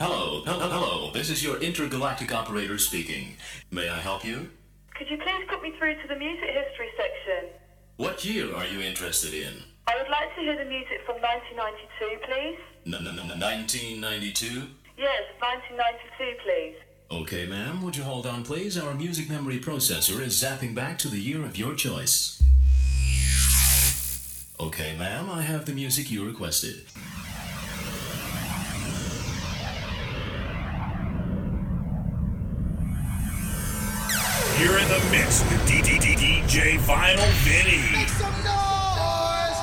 Hello, hello, hello. This is your intergalactic operator speaking. May I help you? Could you please put me through to the music history section? What year are you interested in? I would like to hear the music from 1992, please. N- n- n- 1992? Yes, 1992, please. Okay, ma'am. Would you hold on, please? Our music memory processor is zapping back to the year of your choice. Okay, ma'am. I have the music you requested. Mix with DJ Vinyl Vinnie. Make some noise!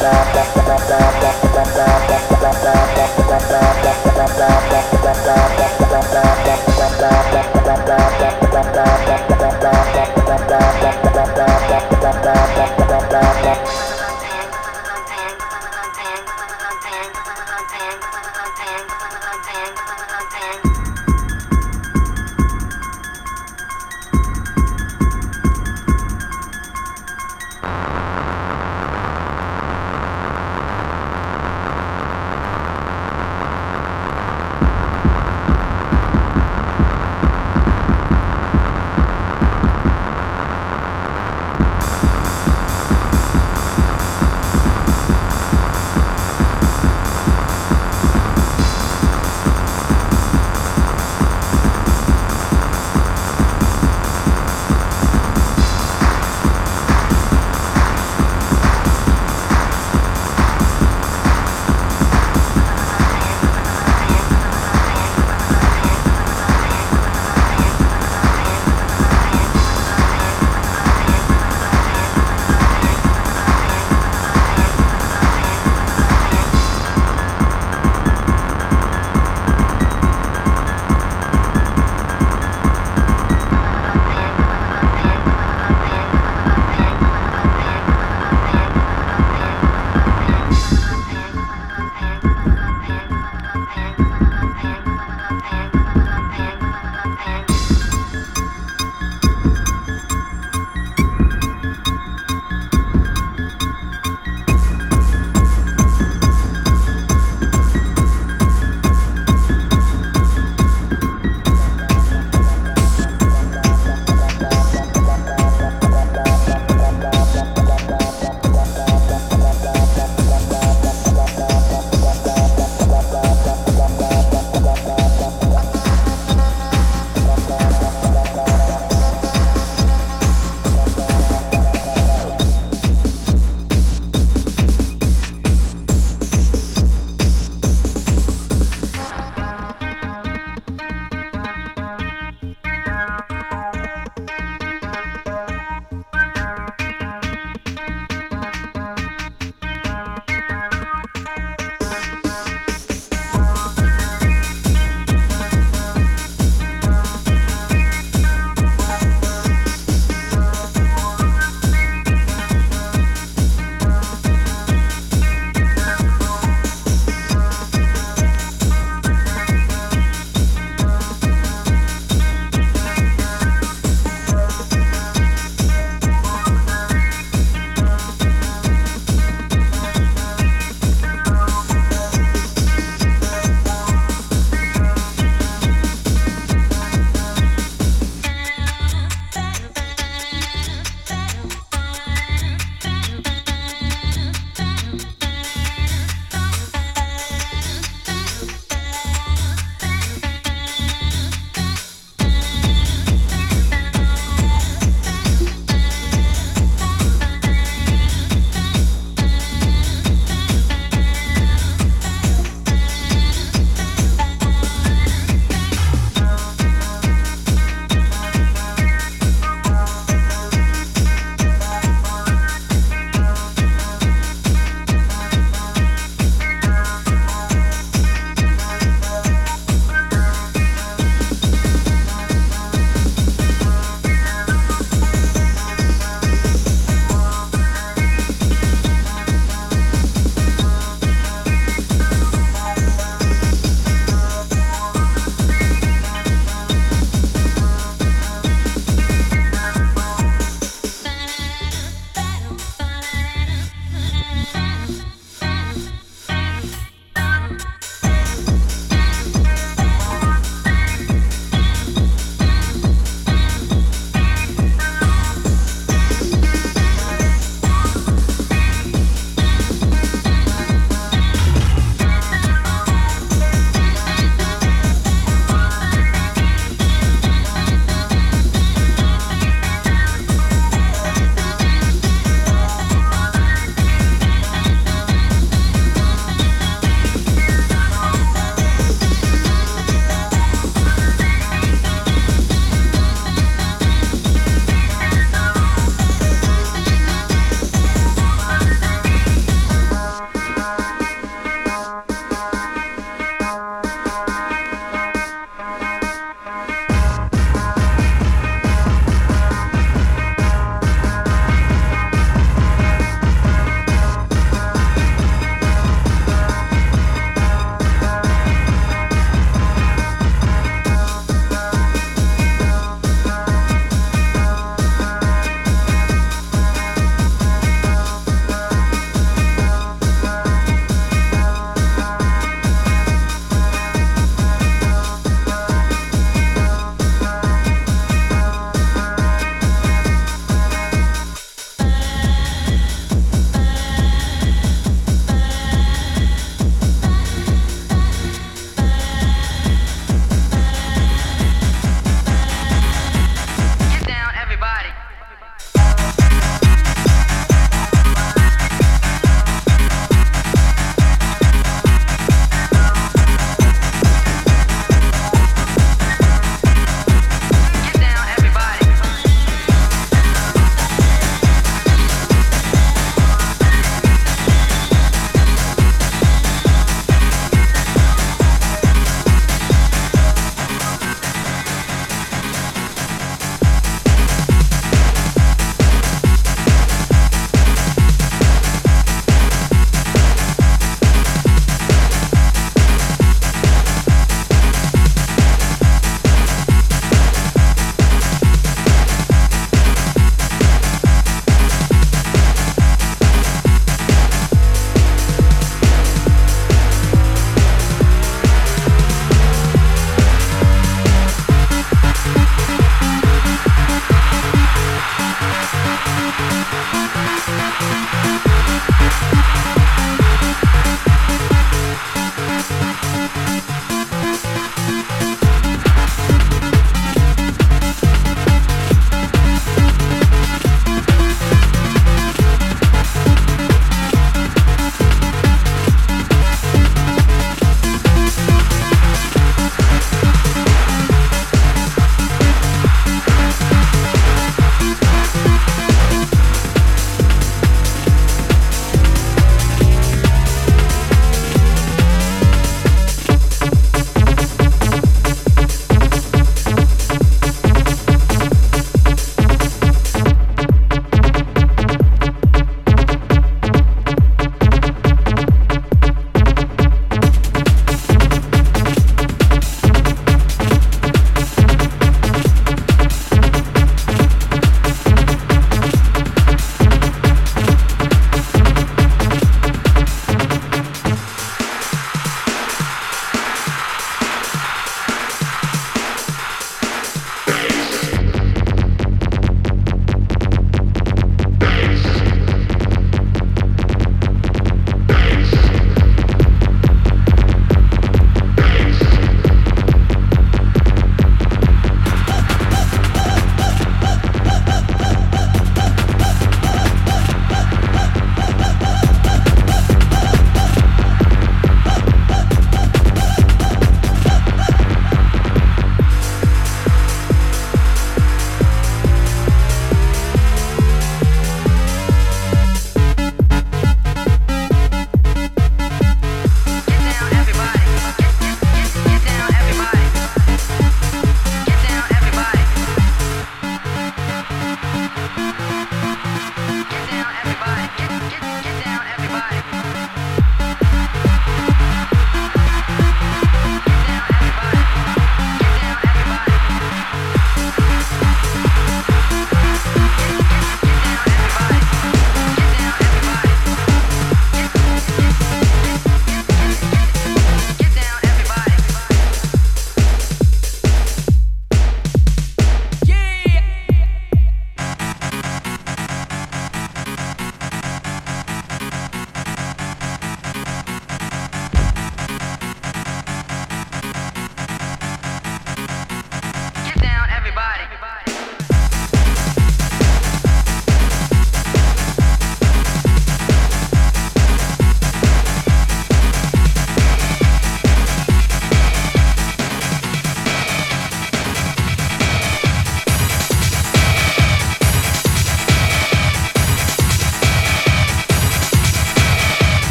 da da Thank you.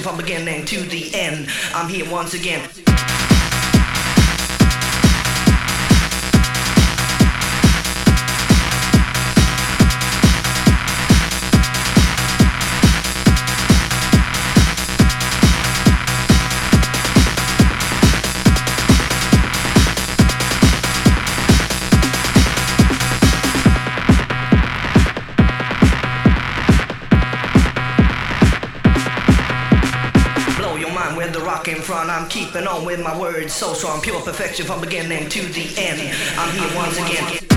From beginning to the end. I'm here once again. With my words so strong, pure perfection from beginning to the end. I'm here once again.